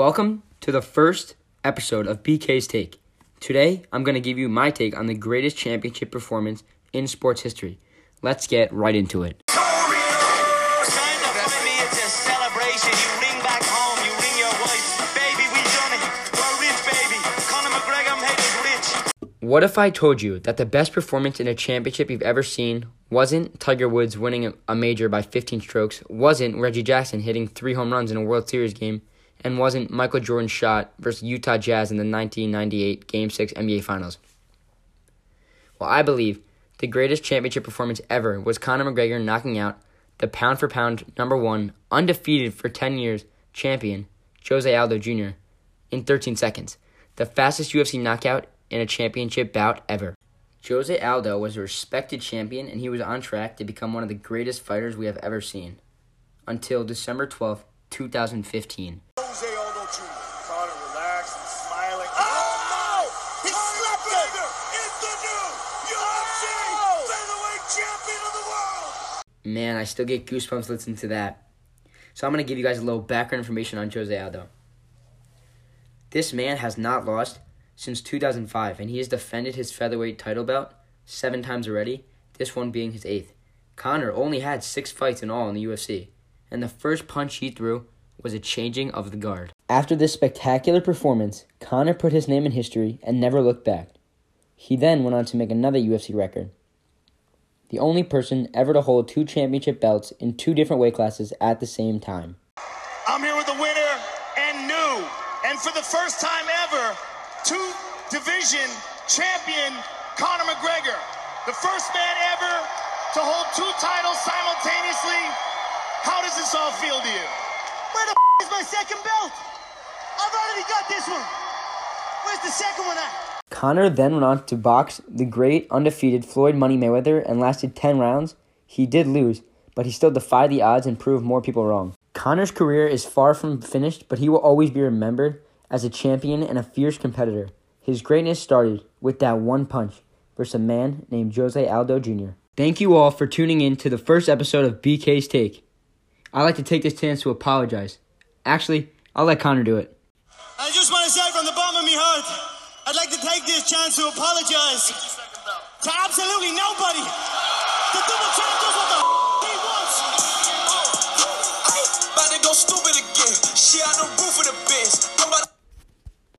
Welcome to the first episode of BK's Take. Today, I'm going to give you my take on the greatest championship performance in sports history. Let's get right into it. What if I told you that the best performance in a championship you've ever seen wasn't Tiger Woods winning a major by 15 strokes, wasn't Reggie Jackson hitting three home runs in a World Series game, and wasn't Michael Jordan's shot versus Utah Jazz in the 1998 Game 6 NBA Finals? Well, I believe the greatest championship performance ever was Conor McGregor knocking out the pound for pound number one, undefeated for 10 years champion, Jose Aldo Jr., in 13 seconds. The fastest UFC knockout in a championship bout ever. Jose Aldo was a respected champion and he was on track to become one of the greatest fighters we have ever seen. Until December 12th, 2015. Man, I still get goosebumps listening to that. So I'm going to give you guys a little background information on Jose Aldo. This man has not lost since 2005, and he has defended his featherweight title belt seven times already, this one being his eighth. Conor only had six fights in all in the UFC, and the first punch he threw was a changing of the guard. After this spectacular performance, Conor put his name in history and never looked back. He then went on to make another UFC record. The only person ever to hold two championship belts in two different weight classes at the same time. I'm here with the winner and new, and for the first time ever, two division champion Conor McGregor, the first man ever to hold two titles simultaneously. How does this all feel to you? Where the is my second belt? I've already got this one. Where's the second one at? Conor then went on to box the great undefeated Floyd Money Mayweather and lasted 10 rounds. He did lose, but he still defied the odds and proved more people wrong. Conor's career is far from finished, but he will always be remembered as a champion and a fierce competitor. His greatness started with that one punch versus a man named Jose Aldo Jr. Thank you all for tuning in to the first episode of BK's Take. I'd like to take this chance to apologize. Actually, I'll let Conor do it. I just want to say from the bottom of my heart, I'd like to take this chance to apologize to absolutely nobody. The double champ does what the he wants. About to go stupid again. She out the roof of the bench.